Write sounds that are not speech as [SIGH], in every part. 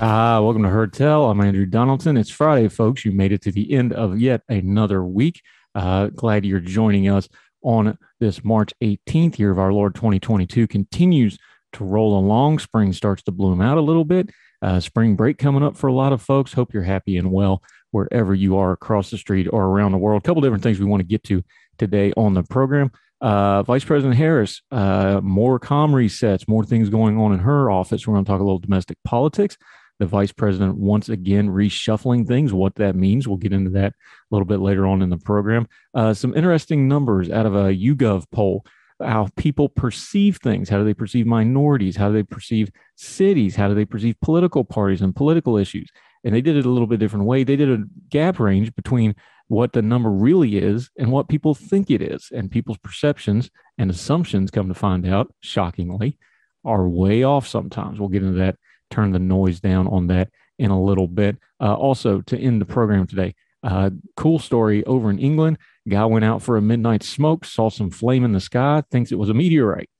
Ah, welcome to Heard Tell. I'm Andrew Donaldson. It's Friday, folks. You made it to the end of yet another week. Uh, glad you're joining us on this March 18th year of our Lord 2022 continues to roll along. Spring starts to bloom out a little bit. Uh, spring break coming up for a lot of folks. Hope you're happy and well wherever you are across the street or around the world. A couple different things we want to get to today on the program. Uh, Vice President Harris, uh, more com resets, more things going on in her office. We're going to talk a little domestic politics the vice president once again reshuffling things. What that means, we'll get into that a little bit later on in the program. Uh, some interesting numbers out of a YouGov poll. How people perceive things. How do they perceive minorities? How do they perceive cities? How do they perceive political parties and political issues? And they did it a little bit different way. They did a gap range between what the number really is and what people think it is. And people's perceptions and assumptions, come to find out, shockingly, are way off sometimes. We'll get into that turn the noise down on that in a little bit. Uh, also, to end the program today, uh, cool story over in England. Guy went out for a midnight smoke, saw some flame in the sky, thinks it was a meteorite.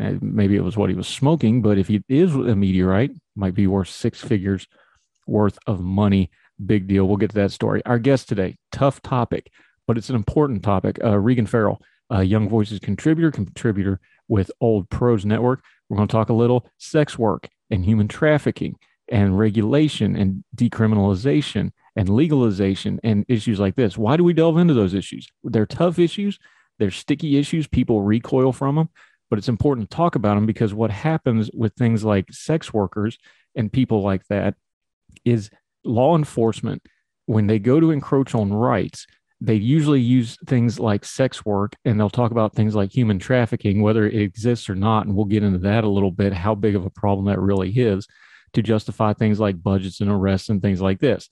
Uh, maybe it was what he was smoking, but if it is a meteorite, might be worth six figures worth of money. Big deal. We'll get to that story. Our guest today, tough topic, but it's an important topic. Uh, Regan Farrell, Young Voices contributor, contributor with Old Pros Network. We're going to talk a little sex work and human trafficking and regulation and decriminalization and legalization and issues like this. Why do we delve into those issues? They're tough issues, they're sticky issues. People recoil from them, but it's important to talk about them because what happens with things like sex workers and people like that is law enforcement, when they go to encroach on rights, they usually use things like sex work and they'll talk about things like human trafficking, whether it exists or not. And we'll get into that a little bit, how big of a problem that really is to justify things like budgets and arrests and things like this.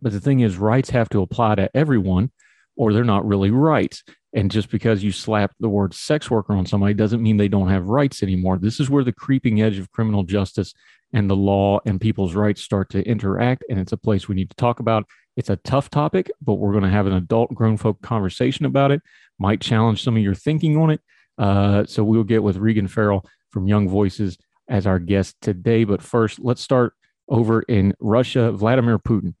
But the thing is, rights have to apply to everyone or they're not really rights. And just because you slap the word sex worker on somebody doesn't mean they don't have rights anymore. This is where the creeping edge of criminal justice and the law and people's rights start to interact. And it's a place we need to talk about. It's a tough topic, but we're going to have an adult grown folk conversation about it. Might challenge some of your thinking on it. Uh, so we'll get with Regan Farrell from Young Voices as our guest today. But first, let's start over in Russia. Vladimir Putin.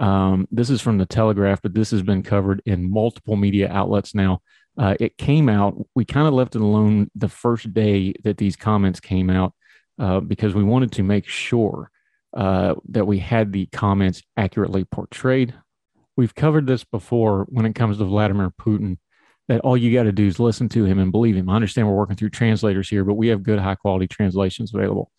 Um, this is from the Telegraph, but this has been covered in multiple media outlets now. Uh, it came out, we kind of left it alone the first day that these comments came out uh, because we wanted to make sure uh, that we had the comments accurately portrayed. We've covered this before when it comes to Vladimir Putin, that all you got to do is listen to him and believe him. I understand we're working through translators here, but we have good, high quality translations available.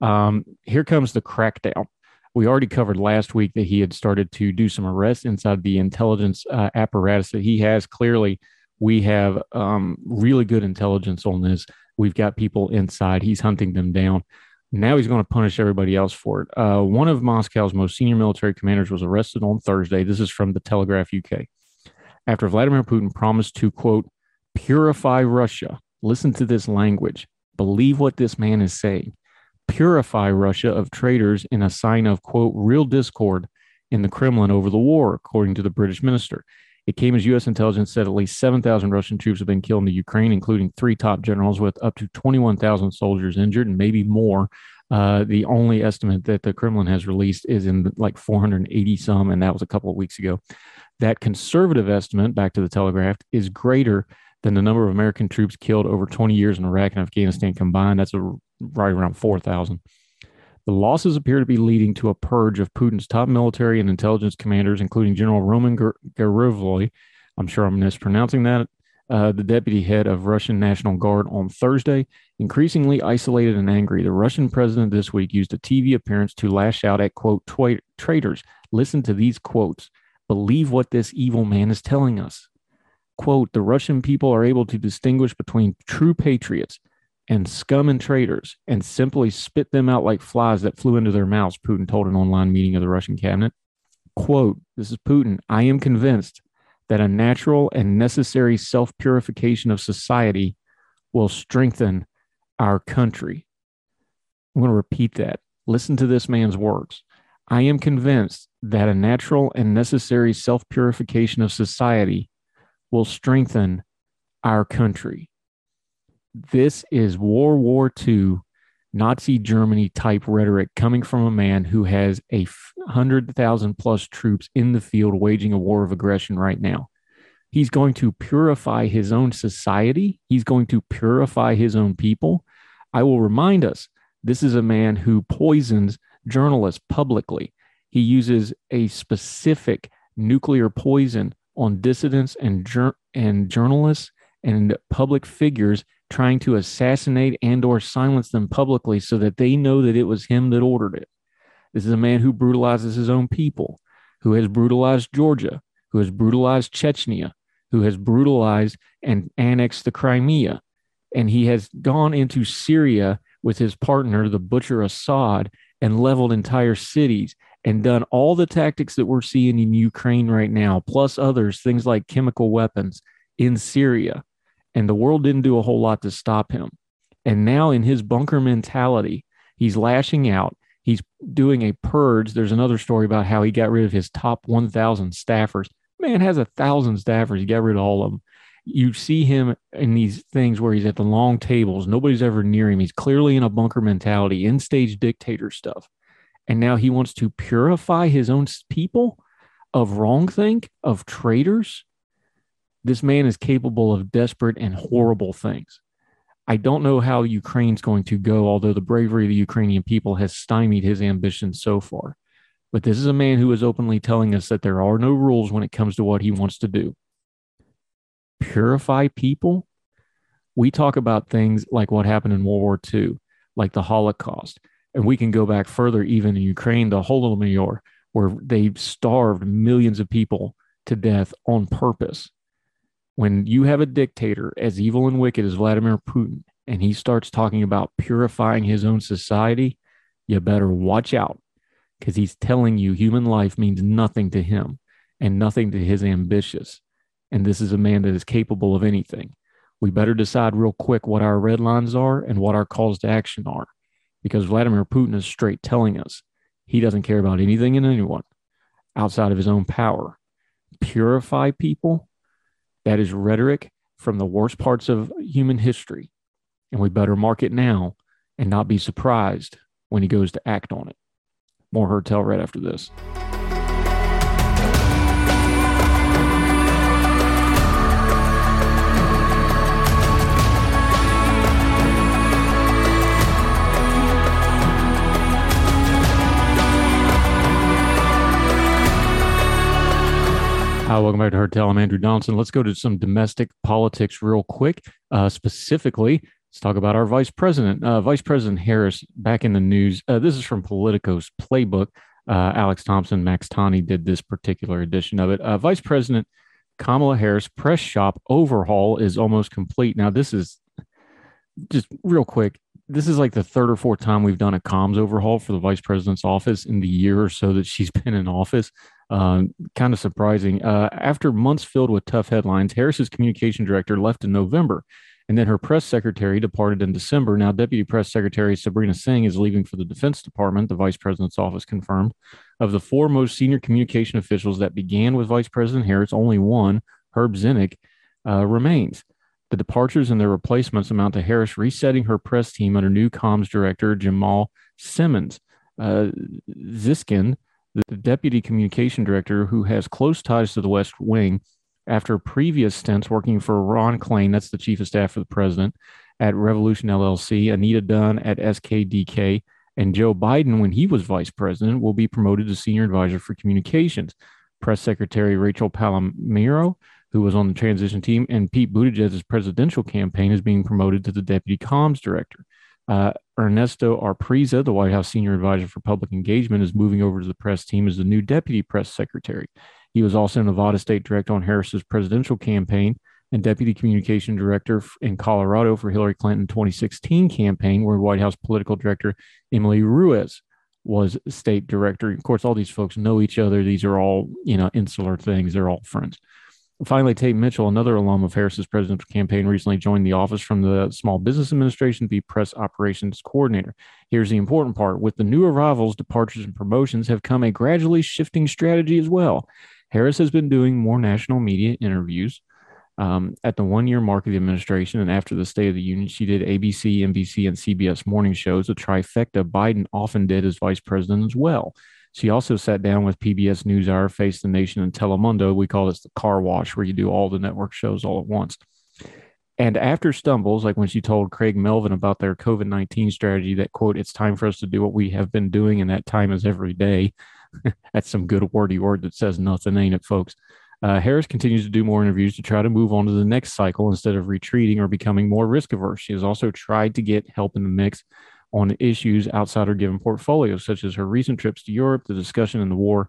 Um, here comes the crackdown. We already covered last week that he had started to do some arrests inside the intelligence uh, apparatus that he has. Clearly, we have um, really good intelligence on this. We've got people inside. He's hunting them down. Now he's going to punish everybody else for it. Uh, one of Moscow's most senior military commanders was arrested on Thursday. This is from the Telegraph UK. After Vladimir Putin promised to, quote, purify Russia. Listen to this language. Believe what this man is saying. Purify Russia of traitors in a sign of, quote, real discord in the Kremlin over the war, according to the British minister. It came as U.S. intelligence said at least 7,000 Russian troops have been killed in the Ukraine, including three top generals, with up to 21,000 soldiers injured and maybe more. Uh, the only estimate that the Kremlin has released is in like 480 some, and that was a couple of weeks ago. That conservative estimate, back to the Telegraph, is greater than the number of American troops killed over 20 years in Iraq and Afghanistan combined. That's a, right around 4,000. The losses appear to be leading to a purge of Putin's top military and intelligence commanders, including General Roman Gavrilov. I'm sure I'm mispronouncing that. Uh, the deputy head of Russian National Guard on Thursday, increasingly isolated and angry. The Russian president this week used a TV appearance to lash out at quote traitors. Listen to these quotes. Believe what this evil man is telling us. Quote, the Russian people are able to distinguish between true patriots and scum and traitors and simply spit them out like flies that flew into their mouths, Putin told an online meeting of the Russian cabinet. Quote, this is Putin. I am convinced that a natural and necessary self purification of society will strengthen our country. I'm going to repeat that. Listen to this man's words. I am convinced that a natural and necessary self purification of society will strengthen our country. This is World War II Nazi Germany type rhetoric coming from a man who has a hundred thousand plus troops in the field waging a war of aggression right now. He's going to purify his own society. He's going to purify his own people. I will remind us this is a man who poisons journalists publicly. He uses a specific nuclear poison on dissidents and, jur- and journalists and public figures trying to assassinate and or silence them publicly so that they know that it was him that ordered it. This is a man who brutalizes his own people, who has brutalized Georgia, who has brutalized Chechnya, who has brutalized and annexed the Crimea. And he has gone into Syria with his partner, the butcher Assad, and leveled entire cities and done all the tactics that we're seeing in Ukraine right now, plus others, things like chemical weapons in Syria and the world didn't do a whole lot to stop him. And now, in his bunker mentality, he's lashing out. He's doing a purge. There's another story about how he got rid of his top 1,000 staffers. Man has a thousand staffers. He got rid of all of them. You see him in these things where he's at the long tables. Nobody's ever near him. He's clearly in a bunker mentality, in stage dictator stuff. And now he wants to purify his own people of wrongthink, of traitors, this man is capable of desperate and horrible things. I don't know how Ukraine's going to go, although the bravery of the Ukrainian people has stymied his ambitions so far. But this is a man who is openly telling us that there are no rules when it comes to what he wants to do. Purify people? We talk about things like what happened in World War II, like the Holocaust. And we can go back further, even in Ukraine, the Holodomor, where they starved millions of people to death on purpose when you have a dictator as evil and wicked as Vladimir Putin, and he starts talking about purifying his own society, you better watch out because he's telling you human life means nothing to him and nothing to his ambitious. And this is a man that is capable of anything. We better decide real quick what our red lines are and what our calls to action are because Vladimir Putin is straight telling us he doesn't care about anything and anyone outside of his own power. Purify people that is rhetoric from the worst parts of human history. And we better mark it now and not be surprised when he goes to act on it. More Heard Tell right after this. Hi, welcome back to Tell. I'm Andrew Donaldson. Let's go to some domestic politics real quick. Uh, specifically, let's talk about our vice president. Uh, vice President Harris back in the news. Uh, this is from Politico's playbook. Uh, Alex Thompson, Max Tani did this particular edition of it. Uh, vice President Kamala Harris press shop overhaul is almost complete. Now, this is just real quick. This is like the third or fourth time we've done a comms overhaul for the vice president's office in the year or so that she's [LAUGHS] been in office. Um, kind of surprising. Uh, after months filled with tough headlines, Harris's communication director left in November, and then her press secretary departed in December. Now, Deputy Press Secretary Sabrina Singh is leaving for the Defense Department, the Vice President's office confirmed. Of the four most senior communication officials that began with Vice President Harris, only one, Herbie Ziskin, uh, remains. The departures and their replacements amount to Harris resetting her press team under new comms director Jamal Simmons. Uh, Ziskin the deputy communication director, who has close ties to the West Wing, after previous stints working for Ron Klain, that's the chief of staff for the president, at Revolution LLC, Anita Dunn at SKDK, and Joe Biden, when he was vice president, will be promoted to senior advisor for communications. Press Secretary Rachel Palermo, who was on the transition team, and Pete Buttigieg's presidential campaign is being promoted to the deputy comms director. Uh, Ernesto Apreza, the White House senior advisor for public engagement, is moving over to the press team as the new deputy press secretary. He was also Nevada state director on Harris's presidential campaign and deputy communication director in Colorado for Hillary Clinton 2016 campaign, where White House political director Emily Ruiz was state director. Of course, all these folks know each other. These are all, you know, insular things. They're all friends. Finally, Tate Mitchell, another alum of Harris's presidential campaign, recently joined the office from the Small Business Administration be press operations coordinator. Here's the important part with the new arrivals, departures, and promotions have come a gradually shifting strategy as well. Harris has been doing more national media interviews. Um, at the one year mark of the administration and after the State of the Union, she did ABC, NBC, and CBS morning shows, a trifecta Biden often did as vice president as well. She also sat down with PBS NewsHour, Face the Nation, and Telemundo. We call this the car wash, where you do all the network shows all at once. And after stumbles, like when she told Craig Melvin about their COVID 19 strategy, that quote, it's time for us to do what we have been doing, and that time is every day. [LAUGHS] That's some good wordy word that says nothing, ain't it, folks? Uh, Harris continues to do more interviews to try to move on to the next cycle instead of retreating or becoming more risk averse. She has also tried to get help in the mix on issues outside her given portfolio, such as her recent trips to Europe, the discussion in the war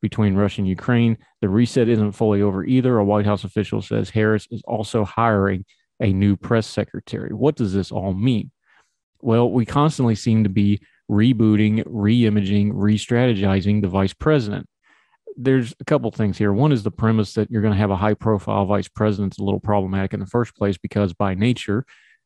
between Russia and Ukraine. The reset isn't fully over either. A White House official says Harris is also hiring a new press secretary. What does this all mean? Well, we constantly seem to be rebooting, re imaging, re strategizing the vice president. There's a couple things here. One is the premise that you're going to have a high profile vice president is a little problematic in the first place because by nature,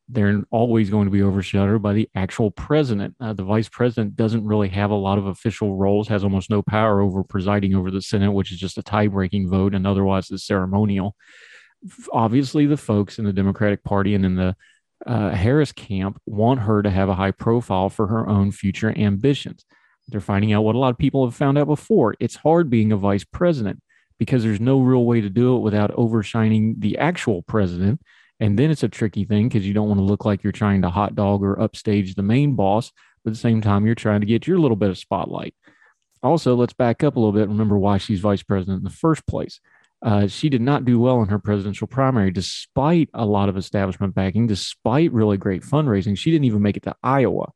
they're always going to be overshadowed by the actual president. Uh, the vice president doesn't really have a lot of official roles, has almost no power over presiding over the Senate, which is just a tie breaking vote and otherwise is ceremonial. Obviously, the folks in the Democratic Party and in the uh, Harris camp want her to have a high profile for her own future ambitions. They're finding out what a lot of people have found out before. It's hard being a vice president because there's no real way to do it without overshining the actual president and then it's a tricky thing because you don't want to look like you're trying to hot dog or upstage the main boss, but at the same time, you're trying to get your little bit of spotlight. Also, let's back up a little bit. Remember why she's vice president in the first place. Uh, she did not do well in her presidential primary, despite a lot of establishment backing, despite really great fundraising. She didn't even make it to Iowa.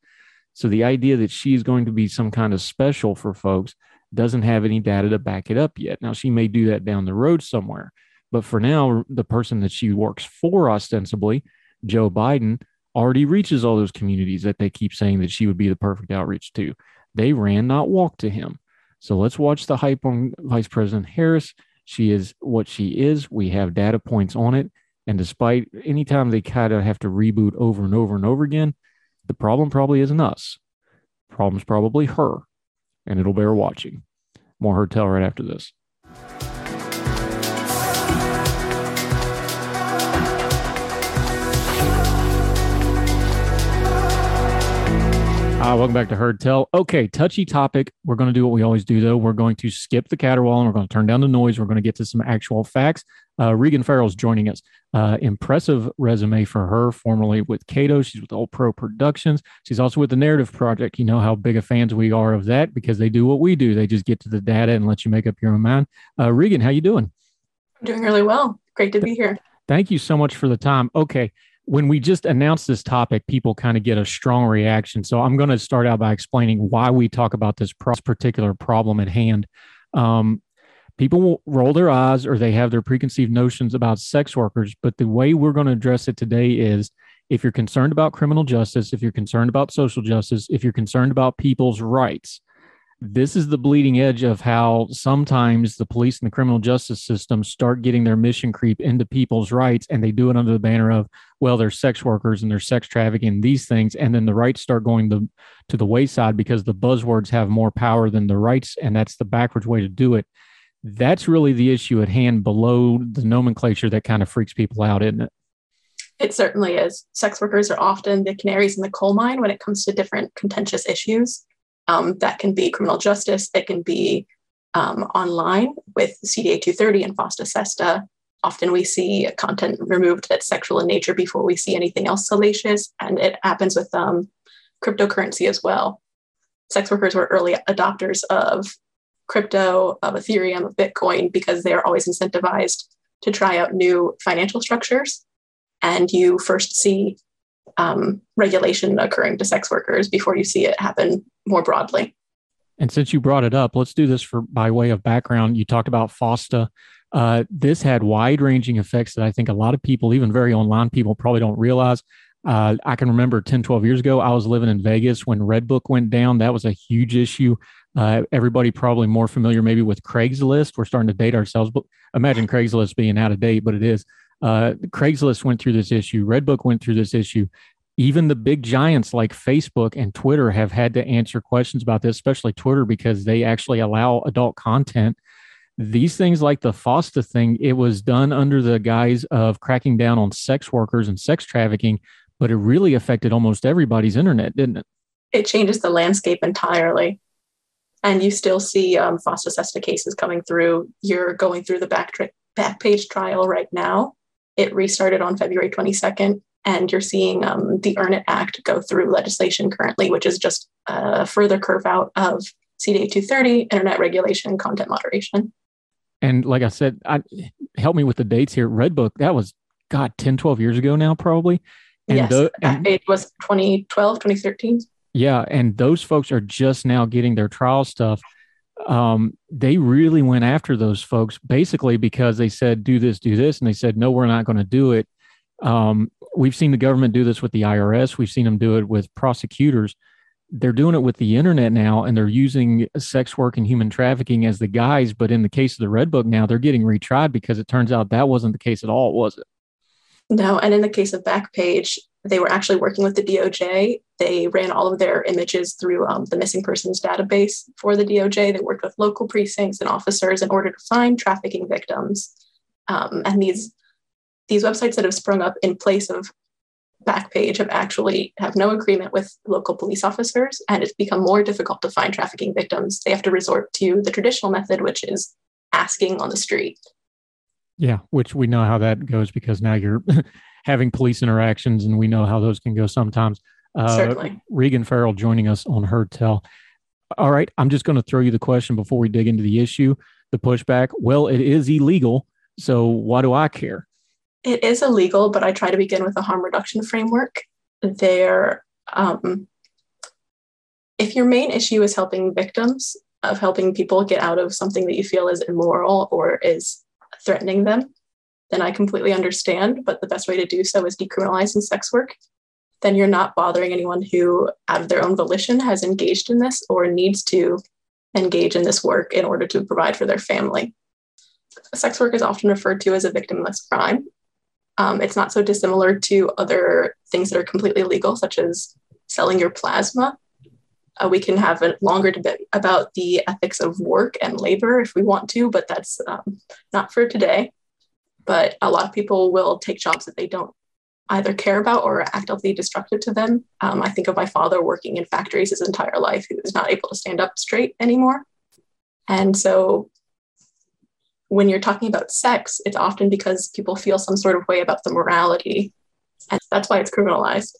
So the idea that she's going to be some kind of special for folks doesn't have any data to back it up yet. Now, she may do that down the road somewhere. But for now, the person that she works for, ostensibly, Joe Biden, already reaches all those communities that they keep saying that she would be the perfect outreach to. They ran, not walked to him. So let's watch the hype on Vice President Harris. She is what she is. We have data points on it. And despite anytime they kind of have to reboot over and over and over again, the problem probably isn't us. Problem's probably her. And it'll bear watching. More Heard Tell right after this. Uh, welcome back to Heard Tell. Okay, touchy topic. We're going to do what we always do, though. We're going to skip the caterwaul and we're going to turn down the noise. We're going to get to some actual facts. Uh, Regan Farrell is joining us. Uh, impressive resume for her, formerly with Cato. She's with Old Pro Productions. She's also with the Narrative Project. You know how big of fans we are of that because they do what we do. They just get to the data and let you make up your own mind. Uh, Regan, how you doing? I'm doing really well. Great to be here. Thank you so much for the time. Okay, when we just announced this topic, people kind of get a strong reaction. So I'm going to start out by explaining why we talk about this particular problem at hand. Um, people will roll their eyes or they have their preconceived notions about sex workers, but the way we're going to address it today is if you're concerned about criminal justice, if you're concerned about social justice, if you're concerned about people's rights, this is the bleeding edge of how sometimes the police and the criminal justice system start getting their mission creep into people's rights and they do it under the banner of well they're sex workers and they're sex trafficking these things and then the rights start going to, to the wayside because the buzzwords have more power than the rights and that's the backwards way to do it. That's really the issue at hand below the nomenclature that kind of freaks people out isn't it? It certainly is. Sex workers are often the canaries in the coal mine when it comes to different contentious issues um, that can be criminal justice, it can be um, online with CDA 230 and FOSTA SESTA. often we see content removed that's sexual in nature before we see anything else salacious. And it happens with um, cryptocurrency as well. Sex workers were early adopters of crypto, of Ethereum, of Bitcoin, because they're always incentivized to try out new financial structures. And you first see um, regulation occurring to sex workers before you see it happen more broadly. And since you brought it up, let's do this for by way of background. You talked about FOSTA. Uh, this had wide ranging effects that I think a lot of people, even very online people, probably don't realize. Uh, I can remember 10, 12 years ago, I was living in Vegas when Redbook went down. That was a huge issue. Uh, everybody probably more familiar maybe with Craigslist. We're starting to date ourselves, but imagine Craigslist being out of date, but it is. Uh, Craigslist went through this issue. Redbook went through this issue. Even the big giants like Facebook and Twitter have had to answer questions about this, especially Twitter, because they actually allow adult content. These things like the FOSTA thing, it was done under the guise of cracking down on sex workers and sex trafficking, but it really affected almost everybody's internet, didn't it? It changes the landscape entirely. And you still see um, FOSTA SESTA cases coming through. You're going through the back, Backpage trial right now it restarted on February 22nd, and you're seeing um, the Earn It Act go through legislation currently, which is just a further curve out of CDA 230, internet regulation, and content moderation. And like I said, I, help me with the dates here. Redbook, that was, God, 10, 12 years ago now, probably. And yes, the, and, it was 2012, 2013. Yeah. And those folks are just now getting their trial stuff um, they really went after those folks basically because they said, do this, do this. And they said, no, we're not going to do it. Um, we've seen the government do this with the IRS, we've seen them do it with prosecutors. They're doing it with the internet now, and they're using sex work and human trafficking as the guise. But in the case of the Red Book now, they're getting retried because it turns out that wasn't the case at all, was it? No. And in the case of Backpage, they were actually working with the DOJ. They ran all of their images through um, the missing persons database for the DOJ. They worked with local precincts and officers in order to find trafficking victims. Um, and these these websites that have sprung up in place of Backpage have actually have no agreement with local police officers, and it's become more difficult to find trafficking victims. They have to resort to the traditional method, which is asking on the street. Yeah, which we know how that goes because now you're [LAUGHS] having police interactions, and we know how those can go sometimes. Uh, Certainly. Regan Farrell joining us on Heard Tell. All right, I'm just going to throw you the question before we dig into the issue, the pushback. Well, it is illegal, so why do I care? It is illegal, but I try to begin with a harm reduction framework. There, um, if your main issue is helping victims, of helping people get out of something that you feel is immoral or is threatening them, then I completely understand. But the best way to do so is decriminalizing sex work. Then you're not bothering anyone who, out of their own volition, has engaged in this or needs to engage in this work in order to provide for their family. Sex work is often referred to as a victimless crime. Um, it's not so dissimilar to other things that are completely legal, such as selling your plasma. Uh, we can have a longer debate about the ethics of work and labor if we want to, but that's um, not for today but a lot of people will take jobs that they don't either care about or actively destructive to them. Um, I think of my father working in factories his entire life, who is not able to stand up straight anymore. And so when you're talking about sex, it's often because people feel some sort of way about the morality. And that's why it's criminalized.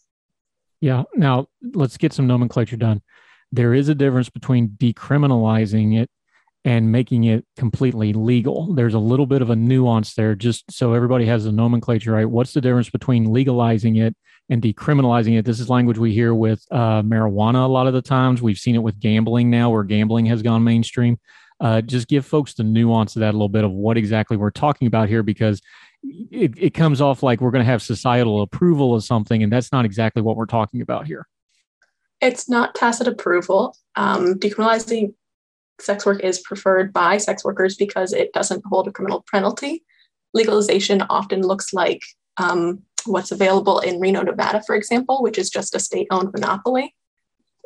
Yeah. Now let's get some nomenclature done. There is a difference between decriminalizing it and making it completely legal. There's a little bit of a nuance there, just so everybody has the nomenclature right. What's the difference between legalizing it and decriminalizing it? This is language we hear with uh, marijuana a lot of the times. We've seen it with gambling now, where gambling has gone mainstream. Uh, just give folks the nuance of that a little bit of what exactly we're talking about here, because it, it comes off like we're going to have societal approval of something, and that's not exactly what we're talking about here. It's not tacit approval. Um, decriminalizing sex work is preferred by sex workers because it doesn't hold a criminal penalty. Legalization often looks like um, what's available in Reno, Nevada, for example, which is just a state owned monopoly.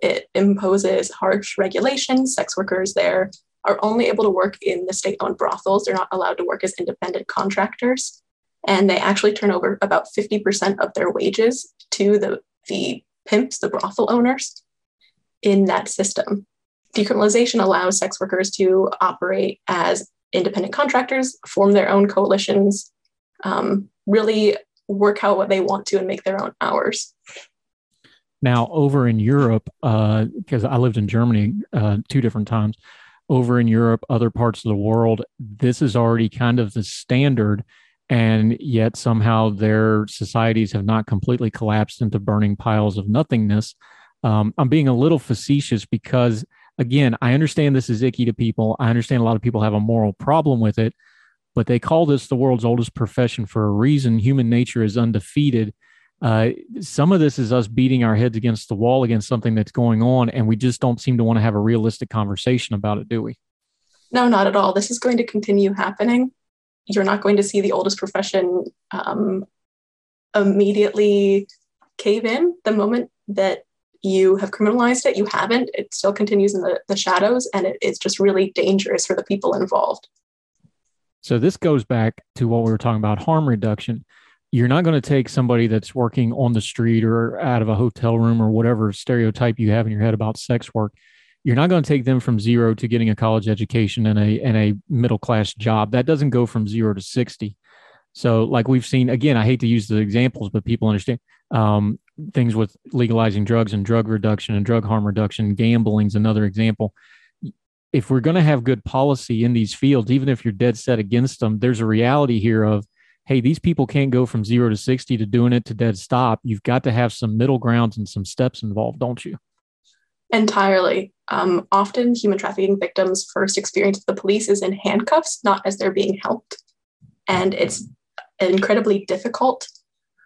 It imposes harsh regulations. Sex workers there are only able to work in the state owned brothels. They're not allowed to work as independent contractors. And they actually turn over about 50% of their wages to the, the pimps, the brothel owners in that system decriminalization allows sex workers to operate as independent contractors, form their own coalitions, um, really work out what they want to and make their own hours. Now, over in Europe, because uh, I lived in Germany uh, two different times, over in Europe, other parts of the world, this is already kind of the standard. And yet somehow their societies have not completely collapsed into burning piles of nothingness. Um, I'm being a little facetious because, again, I understand this is icky to people. I understand a lot of people have a moral problem with it, but they call this the world's oldest profession for a reason. Human nature is undefeated. Uh, some of this is us beating our heads against the wall against something that's going on, and we just don't seem to want to have a realistic conversation about it, do we? No, not at all. This is going to continue happening. You're not going to see the oldest profession um, immediately cave in the moment that you have criminalized it. You haven't. It still continues in the, the shadows, and it's just really dangerous for the people involved. So, this goes back to what we were talking about harm reduction you're not going to take somebody that's working on the street or out of a hotel room or whatever stereotype you have in your head about sex work. You're not going to take them from zero to getting a college education and a and a middle class job. That doesn't go from zero to sixty. So, like we've seen again, I hate to use the examples, but people understand um, things with legalizing drugs and drug reduction and drug harm reduction. Gambling is another example. If we're going to have good policy in these fields, even if you're dead set against them, there's a reality here of hey, these people can't go from zero to 60 to doing it to dead stop. You've got to have some middle grounds and some steps involved, don't you? Entirely. Um, often, human trafficking victims' first experience with the police is in handcuffs, not as they're being helped. And it's incredibly difficult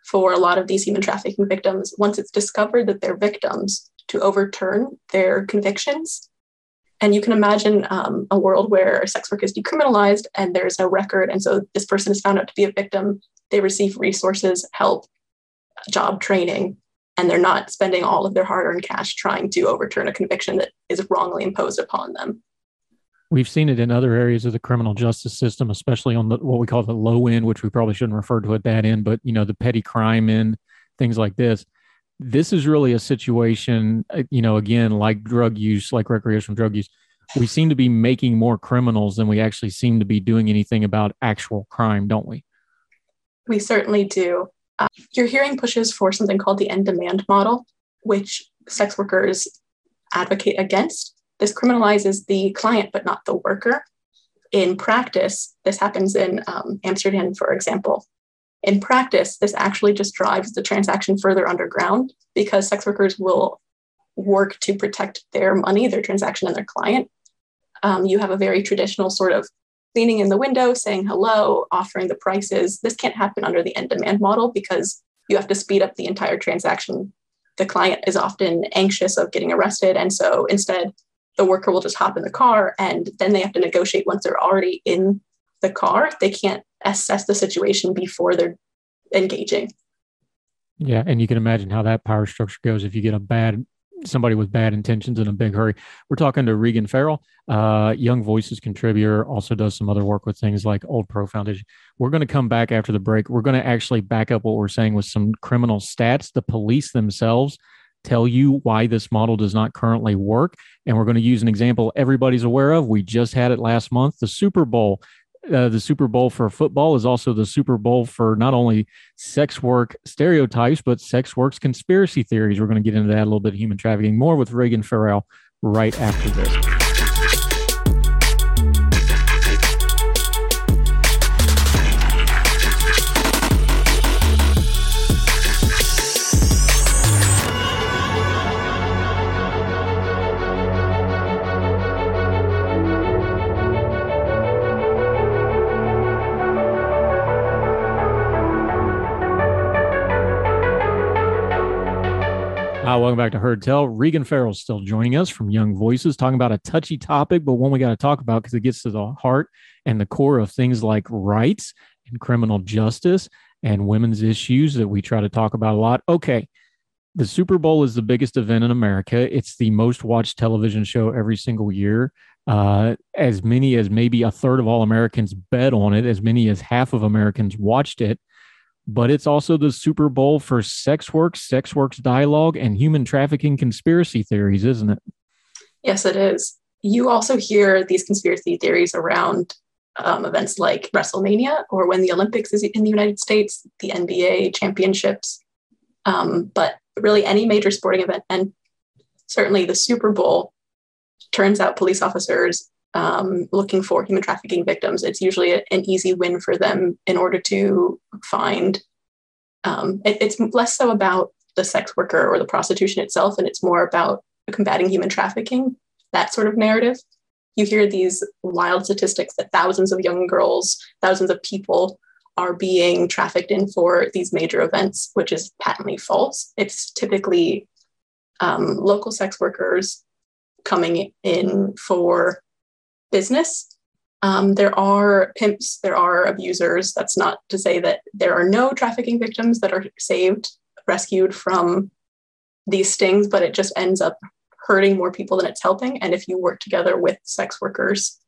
for a lot of these human trafficking victims, once it's discovered that they're victims, to overturn their convictions and you can imagine um, a world where sex work is decriminalized and there's no record. And so this person is found out to be a victim. They receive resources, help, job training, and they're not spending all of their hard earned cash trying to overturn a conviction that is wrongly imposed upon them. We've seen it in other areas of the criminal justice system, especially on the, what we call the low end, which we probably shouldn't refer to it that end, but you know the petty crime end, things like this this is really a situation, uh, you know, again, like drug use, like recreational drug use. We seem to be making more criminals than we actually seem to be doing anything about actual crime, don't we? We certainly do. Uh, you're hearing pushes for something called the end demand model, which sex workers advocate against. This criminalizes the client, but not the worker. In practice, this happens in um, Amsterdam, for example. In practice, this actually just drives the transaction further underground because sex workers will work to protect their money, their transaction, and their client. Um, you have a very traditional sort of leaning in the window, saying hello, offering the prices. This can't happen under the end demand model because you have to speed up the entire transaction. The client is often anxious of getting arrested. And so instead, the worker will just hop in the car and then they have to negotiate once they're already in the car. They can't assess the situation before they're engaging. Yeah, and you can imagine how that power structure goes if you get a bad somebody with bad intentions in a big hurry. We're talking to Regan Farrell, uh, Young Voices contributor, also does some other work with things like Old Pro Foundation. We're going to come back after the break. We're going to actually back up what we're saying with some criminal stats. The police themselves tell you why this model does not currently work. And we're going to use an example everybody's aware of. We just had it last month the Super Bowl uh, the Super Bowl for football is also the Super Bowl for not only sex work stereotypes, but sex works conspiracy theories. We're going to get into that a little bit, human trafficking, more with Reagan Farrell right after this. Welcome back to Heard Tell. Regan Farrell still joining us from Young Voices, talking about a touchy topic, but one we got to talk about because it gets to the heart and the core of things like rights and criminal justice and women's issues that we try to talk about a lot. Okay, the Super Bowl is the biggest event in America. It's the most watched television show every single year. Uh, as many as maybe a third of all Americans bet on it, as many as half of Americans watched it but it's also the Super Bowl for sex work, sex works dialogue, and human trafficking conspiracy theories, isn't it? Yes, it is. You also hear these conspiracy theories around um, events like WrestleMania or when the Olympics is in the United States, the NBA championships, um, but really any major sporting event, and certainly the Super Bowl turns out police officers um, looking for human trafficking victims. It's usually a, an easy win for them in order to find. Um, it, it's less so about the sex worker or the prostitution itself, and it's more about combating human trafficking, that sort of narrative. You hear these wild statistics that thousands of young girls, thousands of people are being trafficked in for these major events, which is patently false. It's typically um, local sex workers coming in for business. Um, there are pimps, there are abusers. That's not to say that there are no trafficking victims that are saved, rescued from these stings, but it just ends up hurting more people than it's helping. And if you work together with sex workers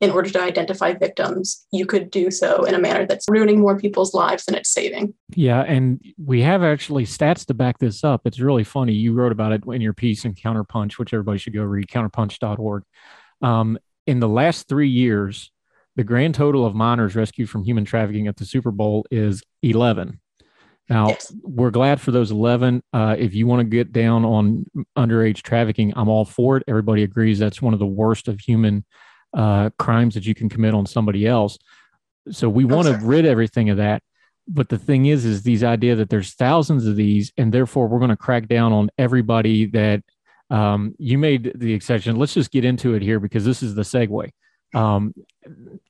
in order to identify victims, you could do so in a manner that's ruining more people's lives than it's saving. Yeah. And we have actually stats to back this up. It's really funny. You wrote about it in your piece in Counterpunch, which everybody should go read, counterpunch.org. Um, in the last three years, the grand total of minors rescued from human trafficking at the Super Bowl is 11. Now, yes. we're glad for those 11. Uh, if you want to get down on underage trafficking, I'm all for it. Everybody agrees that's one of the worst of human uh, crimes that you can commit on somebody else. So we want to rid everything of that. But the thing is, is these idea that there's thousands of these, and therefore we're going to crack down on everybody that um, you made the exception. Let's just get into it here because this is the segue. Um,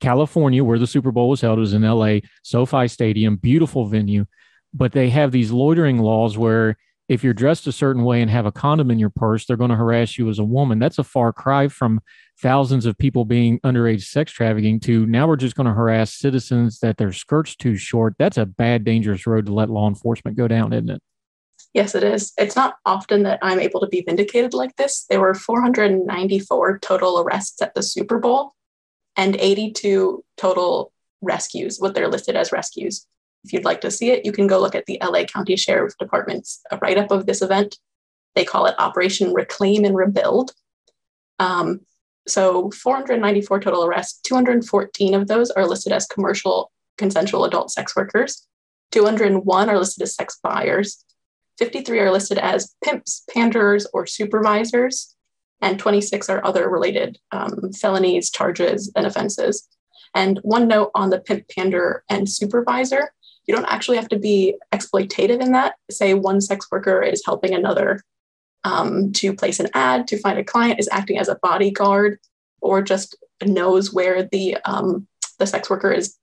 California, where the Super Bowl was held, was in LA, SoFi Stadium, beautiful venue, but they have these loitering laws where if you're dressed a certain way and have a condom in your purse, they're going to harass you as a woman. That's a far cry from thousands of people being underage sex trafficking to now we're just going to harass citizens that their skirts too short. That's a bad, dangerous road to let law enforcement go down, isn't it? Yes, it is. It's not often that I'm able to be vindicated like this. There were 494 total arrests at the Super Bowl and 82 total rescues, what they're listed as rescues. If you'd like to see it, you can go look at the LA County Sheriff Department's write up of this event. They call it Operation Reclaim and Rebuild. Um, so 494 total arrests, 214 of those are listed as commercial consensual adult sex workers, 201 are listed as sex buyers, 53 are listed as pimps, panderers, or supervisors, and 26 are other related um, felonies, charges, and offenses. And one note on the pimp, pander, and supervisor you don't actually have to be exploitative in that. Say one sex worker is helping another um, to place an ad, to find a client, is acting as a bodyguard, or just knows where the um, the sex worker is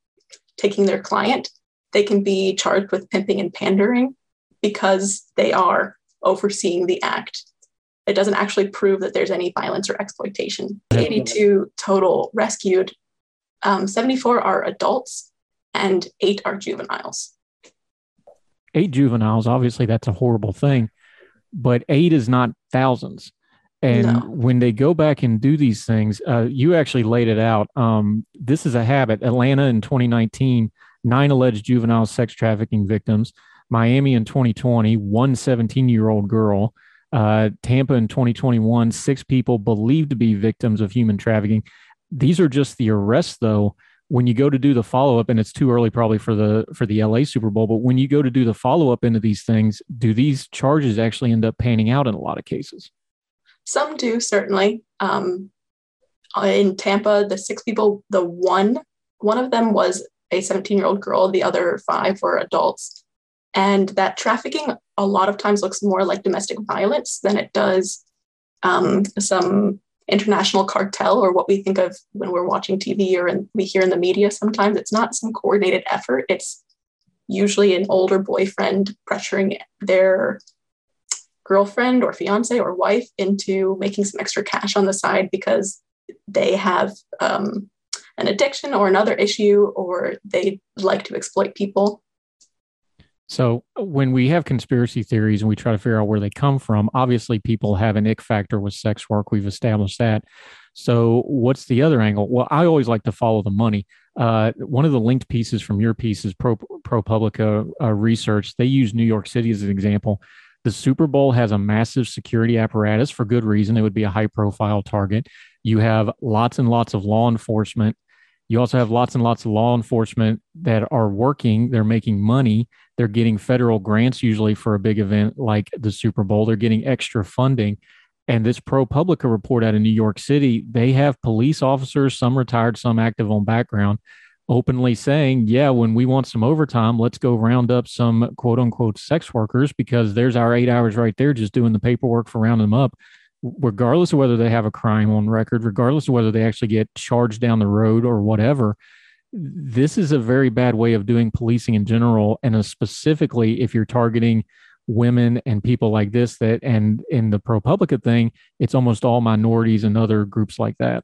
taking their client. They can be charged with pimping and pandering because they are overseeing the act. It doesn't actually prove that there's any violence or exploitation. 82 total rescued, um, 74 are adults, and eight are juveniles. Eight juveniles, obviously, that's a horrible thing, but eight is not thousands. And no. when they go back and do these things, uh, you actually laid it out. Um, this is a habit. Atlanta in 2019, nine alleged juvenile sex trafficking victims. Miami in 2020, one 17 year old girl. Uh, Tampa in 2021, six people believed to be victims of human trafficking. These are just the arrests, though when you go to do the follow up and it's too early probably for the for the LA Super Bowl but when you go to do the follow up into these things do these charges actually end up panning out in a lot of cases some do certainly um, in Tampa the six people the one one of them was a 17 year old girl the other five were adults and that trafficking a lot of times looks more like domestic violence than it does um, some international cartel or what we think of when we're watching TV or in, we hear in the media sometimes. It's not some coordinated effort. It's usually an older boyfriend pressuring their girlfriend or fiance or wife into making some extra cash on the side because they have um, an addiction or another issue or they like to exploit people. So when we have conspiracy theories and we try to figure out where they come from, obviously people have an ick factor with sex work. We've established that. So what's the other angle? Well, I always like to follow the money. Uh, one of the linked pieces from your piece is Pro ProPublica uh, research. They use New York City as an example. The Super Bowl has a massive security apparatus for good reason. It would be a high profile target. You have lots and lots of law enforcement You also have lots and lots of law enforcement that are working, they're making money, they're getting federal grants usually for a big event like the Super Bowl, they're getting extra funding. And this ProPublica report out of New York City, they have police officers, some retired, some active on background, openly saying, yeah, when we want some overtime, let's go round up some quote unquote sex workers because there's our eight hours right there just doing the paperwork for rounding them up, regardless of whether they have a crime on record, regardless of whether they actually get charged down the road or whatever. This is a very bad way of doing policing in general. And specifically, if you're targeting women and people like this, that, and in the ProPublica thing, it's almost all minorities and other groups like that.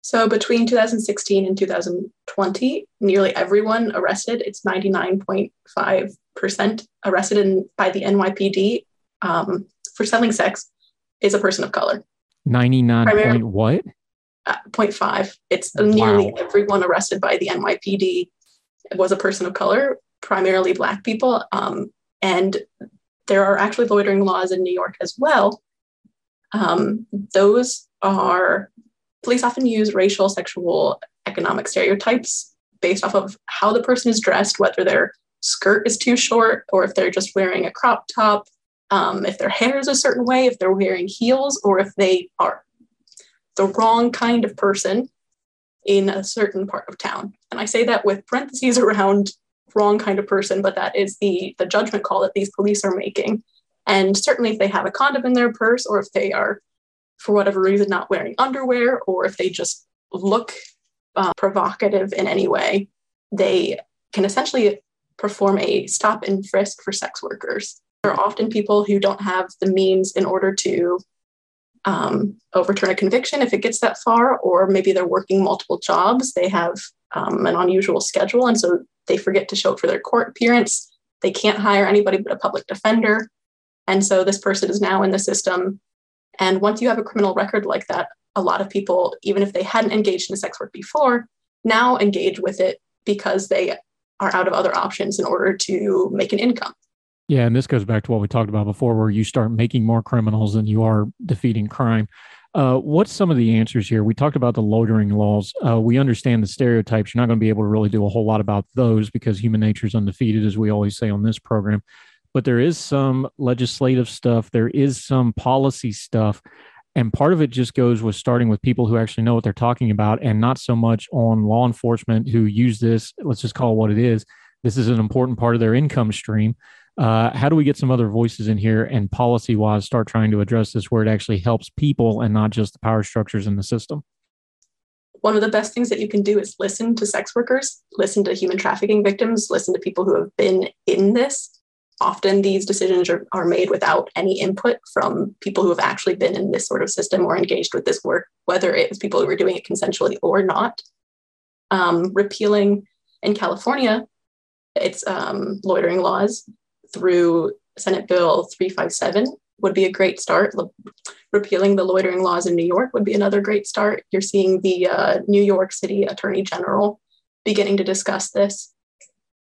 So between 2016 and 2020, nearly everyone arrested, it's 99.5% arrested in, by the NYPD um, for selling sex is a person of color. 99 point what? Uh, 0.5. It's wow. nearly everyone arrested by the NYPD was a person of color, primarily Black people. Um, and there are actually loitering laws in New York as well. Um, those are police often use racial, sexual, economic stereotypes based off of how the person is dressed, whether their skirt is too short or if they're just wearing a crop top, um, if their hair is a certain way, if they're wearing heels, or if they are the wrong kind of person in a certain part of town. And I say that with parentheses [LAUGHS] around wrong kind of person, but that is the, the judgment call that these police are making. And certainly, if they have a condom in their purse or if they are for whatever reason not wearing underwear or if they just look uh, provocative in any way, they can essentially perform a stop and frisk for sex workers. There are often people who don't have the means in order to um, overturn a conviction if it gets that far, or maybe they're working multiple jobs. They have um, an unusual schedule, and so they forget to show up for their court appearance. They can't hire anybody but a public defender. And so this person is now in the system and once you have a criminal record like that, a lot of people, even if they hadn't engaged in sex work before, now engage with it because they are out of other options in order to make an income. Yeah, and this goes back to what we talked about before, where you start making more criminals than you are defeating crime. Uh, what's some of the answers here? We talked about the loitering laws. Uh, we understand the stereotypes. You're not going to be able to really do a whole lot about those because human nature is undefeated, as we always say on this program but there is some legislative stuff, there is some policy stuff. And part of it just goes with starting with people who actually know what they're talking about and not so much on law enforcement who use this, let's just call it what it is. This is an important part of their income stream. Uh, how do we get some other voices in here and policy wise start trying to address this where it actually helps people and not just the power structures in the system? One of the best things that you can do is listen to sex workers, listen to human trafficking victims, listen to people who have been in this, often these decisions are, are made without any input from people who have actually been in this sort of system or engaged with this work, whether it was people who were doing it consensually or not. Um, repealing in California, its um, loitering laws through Senate Bill 357 would be a great start. Repealing the loitering laws in New York would be another great start. You're seeing the uh, New York City Attorney General beginning to discuss this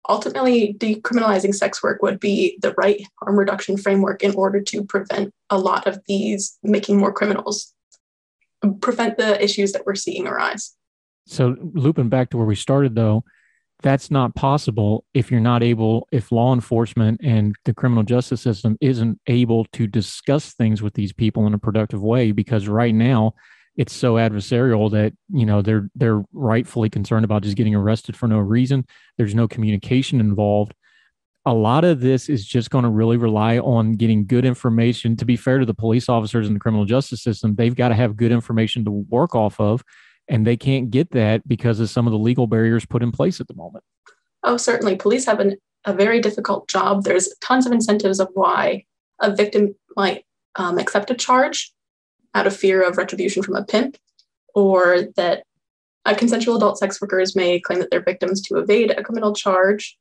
ultimately decriminalizing sex work would be the right harm reduction framework in order to prevent a lot of these making more criminals prevent the issues that we're seeing arise so looping back to where we started though that's not possible if you're not able if law enforcement and the criminal justice system isn't able to discuss things with these people in a productive way because right now it's so adversarial that you know they're they're rightfully concerned about just getting arrested for no reason. There's no communication involved. A lot of this is just going to really rely on getting good information. To be fair to the police officers and the criminal justice system they've got to have good information to work off of and they can't get that because of some of the legal barriers put in place at the moment oh certainly police have an, a very difficult job there's tons of incentives of why a victim might um, accept a charge out of fear of retribution from a pimp, or that consensual adult sex workers may claim that they're victims to evade a criminal charge.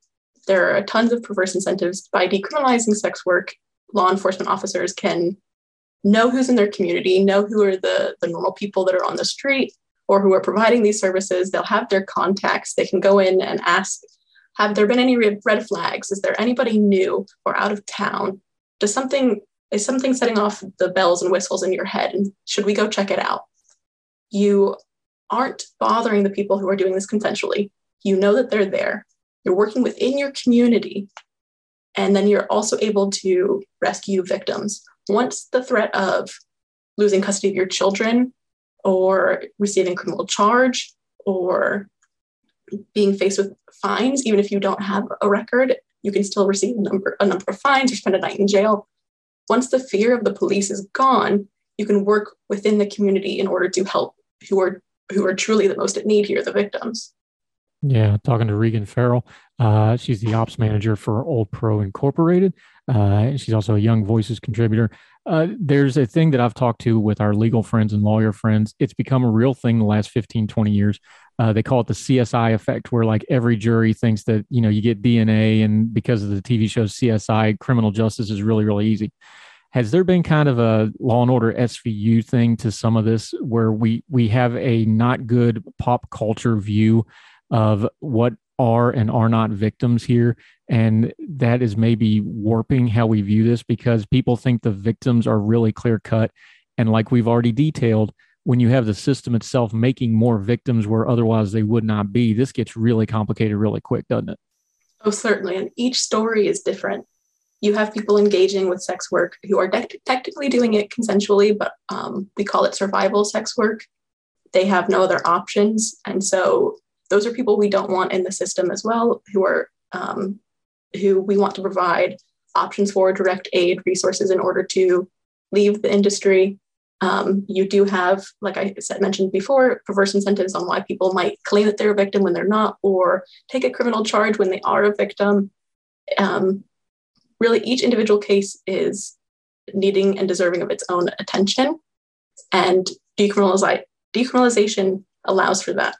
There are tons of perverse incentives. By decriminalizing sex work, law enforcement officers can know who's in their community, know who are the, the normal people that are on the street or who are providing these services. They'll have their contacts. They can go in and ask Have there been any red flags? Is there anybody new or out of town? Does something is something setting off the bells and whistles in your head and should we go check it out you aren't bothering the people who are doing this consensually. You know that they're there. You're working within your community. And then you're also able to rescue victims. Once the threat of losing custody of your children or receiving criminal charge or being faced with fines, even if you don't have a record, you can still receive a number, a number of fines or spend a night in jail. Once the fear of the police is gone, you can work within the community in order to help who are who are truly the most at need here, the victims. Yeah, talking to Regan Farrell. Uh, she's the ops manager for Old Pro Incorporated. Uh, she's also a Young Voices contributor. Uh, there's a thing that I've talked to with our legal friends and lawyer friends. It's become a real thing the last 15, 20 years. Uh, they call it the CSI effect, where like every jury thinks that, you know, you get DNA and because of the TV show CSI, criminal justice is really, really easy. Has there been kind of a law and order SVU thing to some of this where we we have a not good pop culture view of what are and are not victims here. And that is maybe warping how we view this because people think the victims are really clear cut. And like we've already detailed, when you have the system itself making more victims where otherwise they would not be, this gets really complicated really quick, doesn't it? Oh, certainly. And each story is different. You have people engaging with sex work who are de- technically doing it consensually, but um, we call it survival sex work. They have no other options. And so those are people we don't want in the system as well, who are um, who we want to provide options for direct aid resources in order to leave the industry. Um, you do have, like I said, mentioned before, perverse incentives on why people might claim that they're a victim when they're not, or take a criminal charge when they are a victim. Um, really, each individual case is needing and deserving of its own attention, and decriminalization allows for that.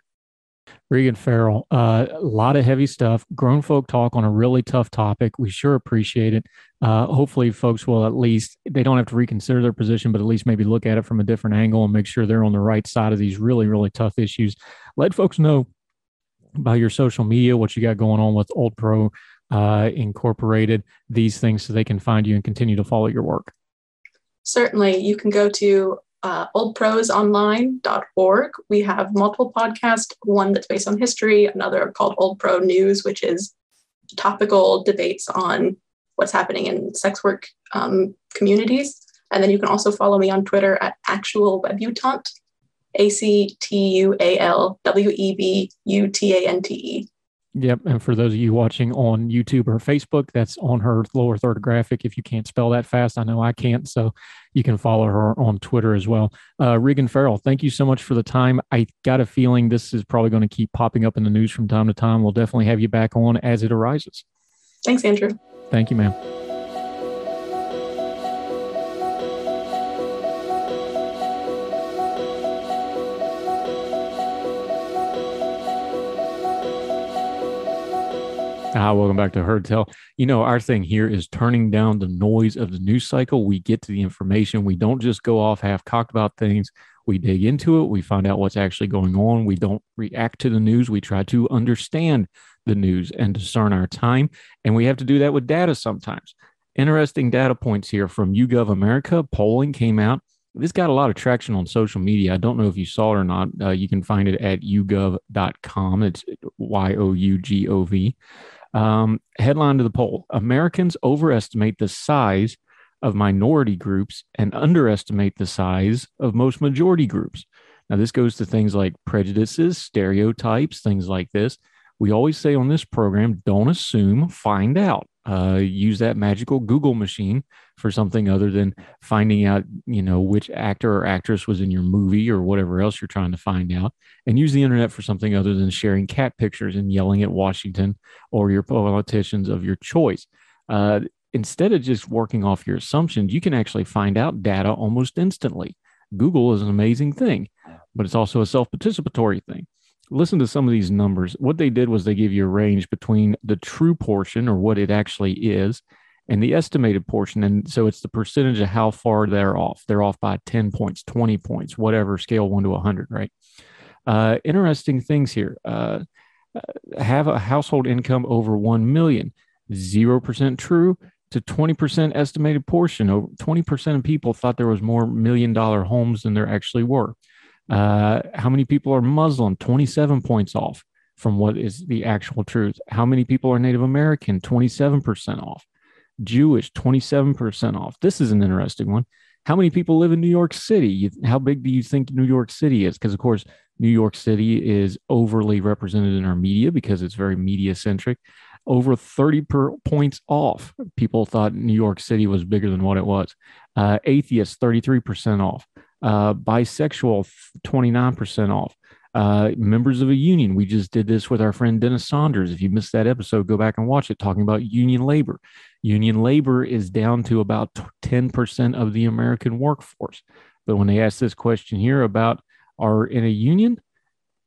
Regan Farrell, uh, a lot of heavy stuff, grown folk talk on a really tough topic. We sure appreciate it. Uh, hopefully, folks will at least, they don't have to reconsider their position, but at least maybe look at it from a different angle and make sure they're on the right side of these really, really tough issues. Let folks know about your social media, what you got going on with Old Pro uh, Incorporated, these things so they can find you and continue to follow your work. Certainly. You can go to uh, oldprosonline.org. We have multiple podcasts, one that's based on history, another called Old Pro News, which is topical debates on what's happening in sex work um, communities. And then you can also follow me on Twitter at actual webutante, A C T U A L W E B U T A N T E. Yep. And for those of you watching on YouTube or Facebook, that's on her lower third graphic. If you can't spell that fast, I know I can't. So you can follow her on Twitter as well. Uh, Regan Farrell, thank you so much for the time. I got a feeling this is probably going to keep popping up in the news from time to time. We'll definitely have you back on as it arises. Thanks, Andrew. Thank you, ma'am. Ah, welcome back to Heard Tell. You know, our thing here is turning down the noise of the news cycle. We get to the information. We don't just go off half cocked about things. We dig into it. We find out what's actually going on. We don't react to the news. We try to understand the news and discern our time. And we have to do that with data sometimes. Interesting data points here from YouGov America. Polling came out. This got a lot of traction on social media. I don't know if you saw it or not. Uh, you can find it at yougov.com. It's Y O U G O V. Um, headline to the poll Americans overestimate the size of minority groups and underestimate the size of most majority groups. Now, this goes to things like prejudices, stereotypes, things like this. We always say on this program don't assume, find out uh, use that magical Google machine for something other than finding out, you know, which actor or actress was in your movie or whatever else you're trying to find out, and use the internet for something other than sharing cat pictures and yelling at Washington or your politicians of your choice. Uh, instead of just working off your assumptions, you can actually find out data almost instantly. Google is an amazing thing, but it's also a self participatory thing listen to some of these numbers. What they did was they give you a range between the true portion or what it actually is and the estimated portion. And so it's the percentage of how far they're off. They're off by 10 points, 20 points, whatever scale one to 100, right? Uh, interesting things here. Uh, uh have a household income over 1 million, 0% true to 20% estimated portion. Over 20% of people thought there was more million dollar homes than there actually were. Uh, how many people are Muslim? 27 points off from what is the actual truth. How many people are Native American? 27% off. Jewish, 27% off. This is an interesting one. How many people live in New York City? How big do you think New York City is? Because, of course, New York City is overly represented in our media because it's very media centric. Over 30 per points off. People thought New York City was bigger than what it was. Uh, atheists, 33% off. Uh, bisexual, 29% off. Uh, members of a union. We just did this with our friend Dennis Saunders. If you missed that episode, go back and watch it talking about union labor. Union labor is down to about 10% of the American workforce. But when they ask this question here about are in a union,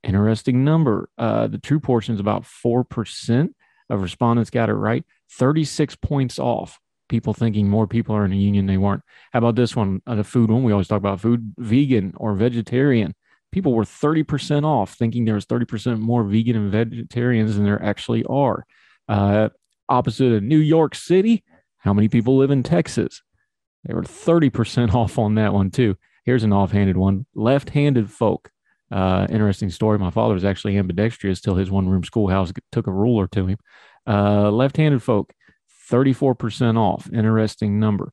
interesting number. Uh, the true portion is about 4% of respondents got it right, 36 points off. People thinking more people are in a union they weren't. How about this one? Uh, the food one. We always talk about food, vegan or vegetarian people were 30% off, thinking there was 30% more vegan and vegetarians than there actually are. Uh, opposite of New York City, how many people live in Texas? They were 30% [LAUGHS] off on that one, too. Here's an offhanded one left handed folk. Uh, interesting story. My father was actually ambidextrous till his one room schoolhouse took a ruler to him. Uh, left handed folk, 34% off. Interesting number.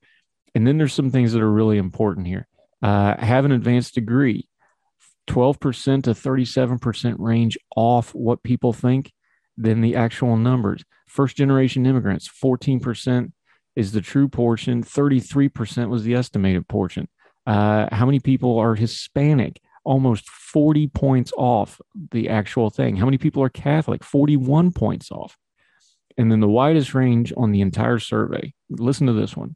And then there's some things that are really important here. Uh, have an advanced degree. 12% to 37% range off what people think than the actual numbers. First generation immigrants, 14% is the true portion, 33% was the estimated portion. Uh, how many people are Hispanic? Almost 40 points off the actual thing. How many people are Catholic? 41 points off. And then the widest range on the entire survey. Listen to this one.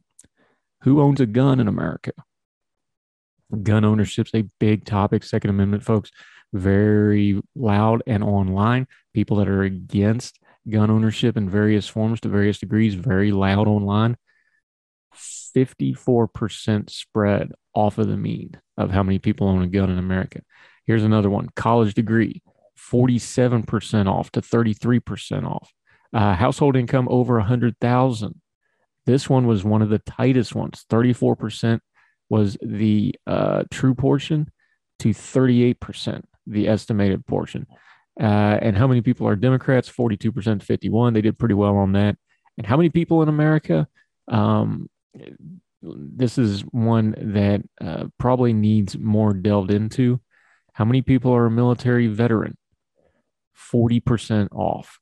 Who owns a gun in America? Gun ownership's a big topic. Second Amendment folks, very loud and online. People that are against gun ownership in various forms to various degrees, very loud online. 54% spread off of the mean of how many people own a gun in America. Here's another one college degree, 47% off to 33% off. Uh, household income over 100,000. This one was one of the tightest ones, 34% was the uh, true portion to 38%, the estimated portion. Uh, and how many people are Democrats? 42% 51. They did pretty well on that. And how many people in America? Um, this is one that uh, probably needs more delved into. How many people are a military veteran? 40% off.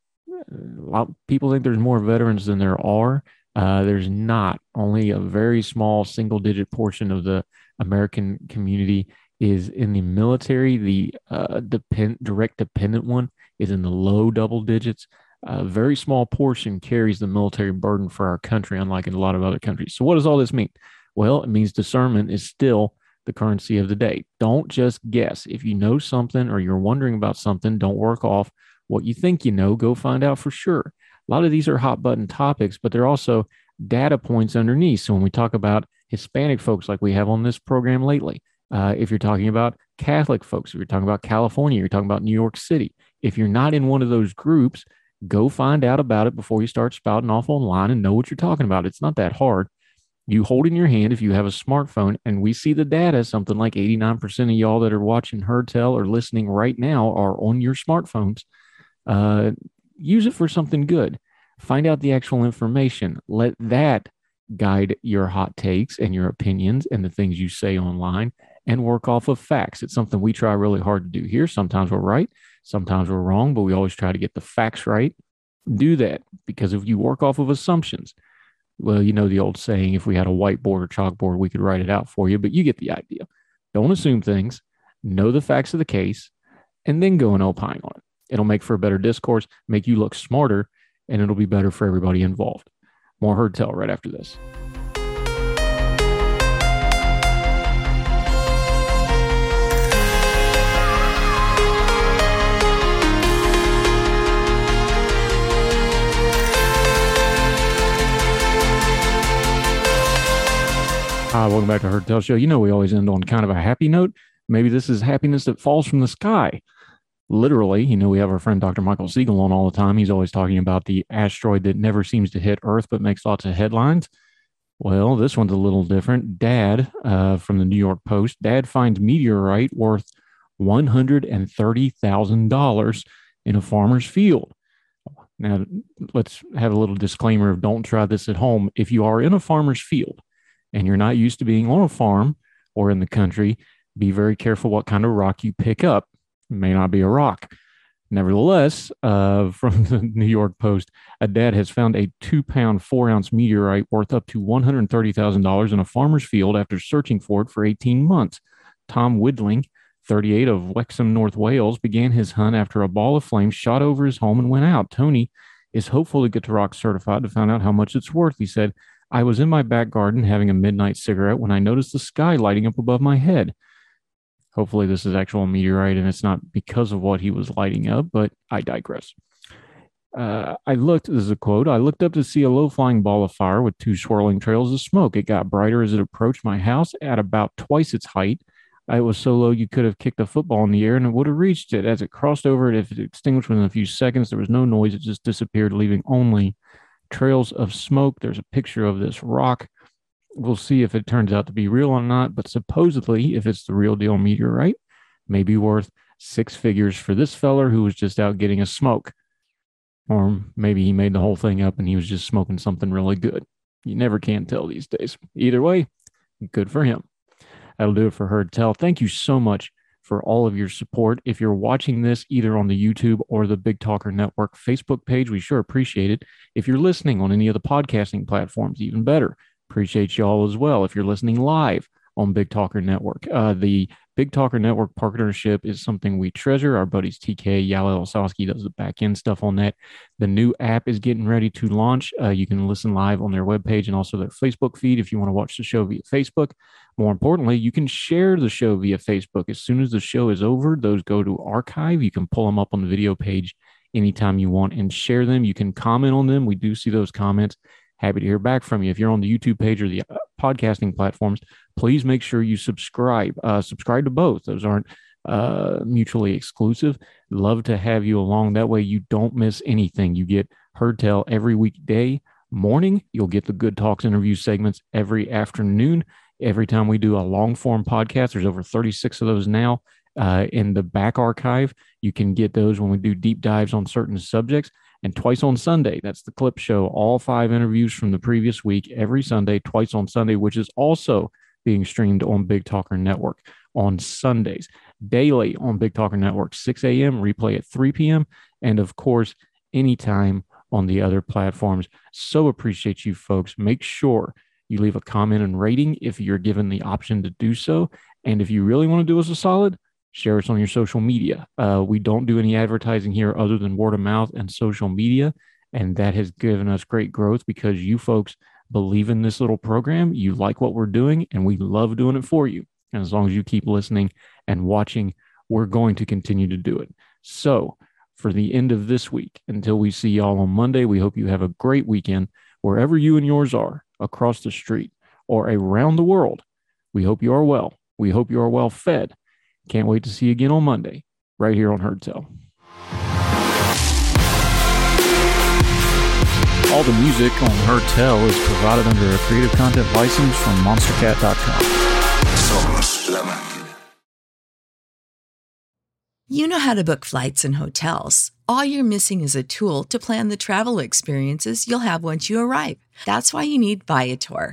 A lot of people think there's more veterans than there are. Uh, there's not only a very small single digit portion of the American community is in the military. The uh, depend, direct dependent one is in the low double digits. A very small portion carries the military burden for our country, unlike in a lot of other countries. So, what does all this mean? Well, it means discernment is still the currency of the day. Don't just guess. If you know something or you're wondering about something, don't work off what you think you know. Go find out for sure a lot of these are hot button topics, but they're also data points underneath. So when we talk about Hispanic folks, like we have on this program lately, uh, if you're talking about Catholic folks, if you're talking about California, you're talking about New York City, if you're not in one of those groups, go find out about it before you start spouting off online and know what you're talking about. It's not that hard. You hold in your hand if you have a smartphone, and we see the data. Something like 89% of y'all that are watching Heard Tell or listening right now are on your smartphones. Uh, use it for something good. Find out the actual information. Let that guide your hot takes and your opinions and the things you say online and work off of facts. It's something we try really hard to do here. Sometimes we're right, sometimes we're wrong, but we always try to get the facts right. Do that because if you work off of assumptions, well, you know the old saying if we had a whiteboard or chalkboard, we could write it out for you, but you get the idea. Don't assume things, know the facts of the case, and then go and opine on it. It'll make for a better discourse, make you look smarter, and it'll be better for everybody involved. More Heard Tell right after this. Hi, welcome back to Heard Tell Show. You know, we always end on kind of a happy note. Maybe this is happiness that falls from the sky literally, you know, we have our friend Dr. Michael Siegel on all the time. He's always talking about the asteroid that never seems to hit Earth but makes lots of headlines. Well, this one's a little different. Dad uh, from the New York Post, Dad finds meteorite worth $130,000 in a farmer's field. Now, let's have a little disclaimer of don't try this at home. If you are in a farmer's field and you're not used to being on a farm or in the country, be very careful what kind of rock you pick up. May not be a rock. Nevertheless, uh, [LAUGHS] from the New York Post, a dad has found a two pound, four ounce meteorite worth up to $130,000 in a farmer's field after searching for it for 18 months. Tom Widling, 38 of Wrexham, North Wales, began his hunt after a ball of flame shot over his home and went out. Tony is hopeful to get to rock certified to find out how much it's worth. He said, I was in my back garden having a midnight cigarette when I noticed the sky lighting up above my head. Hopefully, this is actual meteorite and it's not because of what he was lighting up, but I digress. Uh, I looked, this is a quote, I looked up to see a low flying ball of fire with two swirling trails of smoke. It got brighter as it approached my house at about twice its height. It was so low you could have kicked a football in the air and it would have reached it. As it crossed over it, if it extinguished within a few seconds, there was no noise. It just disappeared, leaving only trails of smoke. There's a picture of this rock. We'll see if it turns out to be real or not, but supposedly, if it's the real deal meteorite, maybe worth six figures for this feller who was just out getting a smoke. Or maybe he made the whole thing up and he was just smoking something really good. You never can tell these days. Either way, good for him. That'll do it for Heard Tell. Thank you so much for all of your support. If you're watching this either on the YouTube or the Big Talker Network Facebook page, we sure appreciate it. If you're listening on any of the podcasting platforms, even better. Appreciate you all as well. If you're listening live on Big Talker Network, uh, the Big Talker Network partnership is something we treasure. Our buddies TK Yala Osowski does the back end stuff on that. The new app is getting ready to launch. Uh, you can listen live on their webpage and also their Facebook feed if you want to watch the show via Facebook. More importantly, you can share the show via Facebook. As soon as the show is over, those go to archive. You can pull them up on the video page anytime you want and share them. You can comment on them. We do see those comments. Happy to hear back from you. If you're on the YouTube page or the uh, podcasting platforms, please make sure you subscribe. Uh, subscribe to both. Those aren't uh, mutually exclusive. Love to have you along. That way you don't miss anything. You get Heard Tell every weekday morning. You'll get the Good Talks interview segments every afternoon. Every time we do a long form podcast, there's over 36 of those now uh, in the back archive. You can get those when we do deep dives on certain subjects and twice on Sunday. That's the clip show. All five interviews from the previous week every Sunday, twice on Sunday, which is also being streamed on Big Talker Network on Sundays, daily on Big Talker Network, 6 a.m., replay at 3 p.m., and of course, anytime on the other platforms. So appreciate you folks. Make sure you leave a comment and rating if you're given the option to do so. And if you really want to do us a solid, share us on your social media. Uh, we don't do any advertising here other than word of mouth and social media. And that has given us great growth because you folks believe in this little program. You like what we're doing, and we love doing it for you. And as long as you keep listening and watching, we're going to continue to do it. So, for the end of this week, until we see y'all on Monday, we hope you have a great weekend wherever you and yours are across the street or around the world. We hope you are well. We hope you are well fed can't wait to see you again on Monday, right here on Heard Tell. All the music on Heard Tell is provided under a creative content license from monstercat.com. You know how to book flights and hotels. All you're missing is a tool to plan the travel experiences you'll have once you arrive. That's why you need Viator.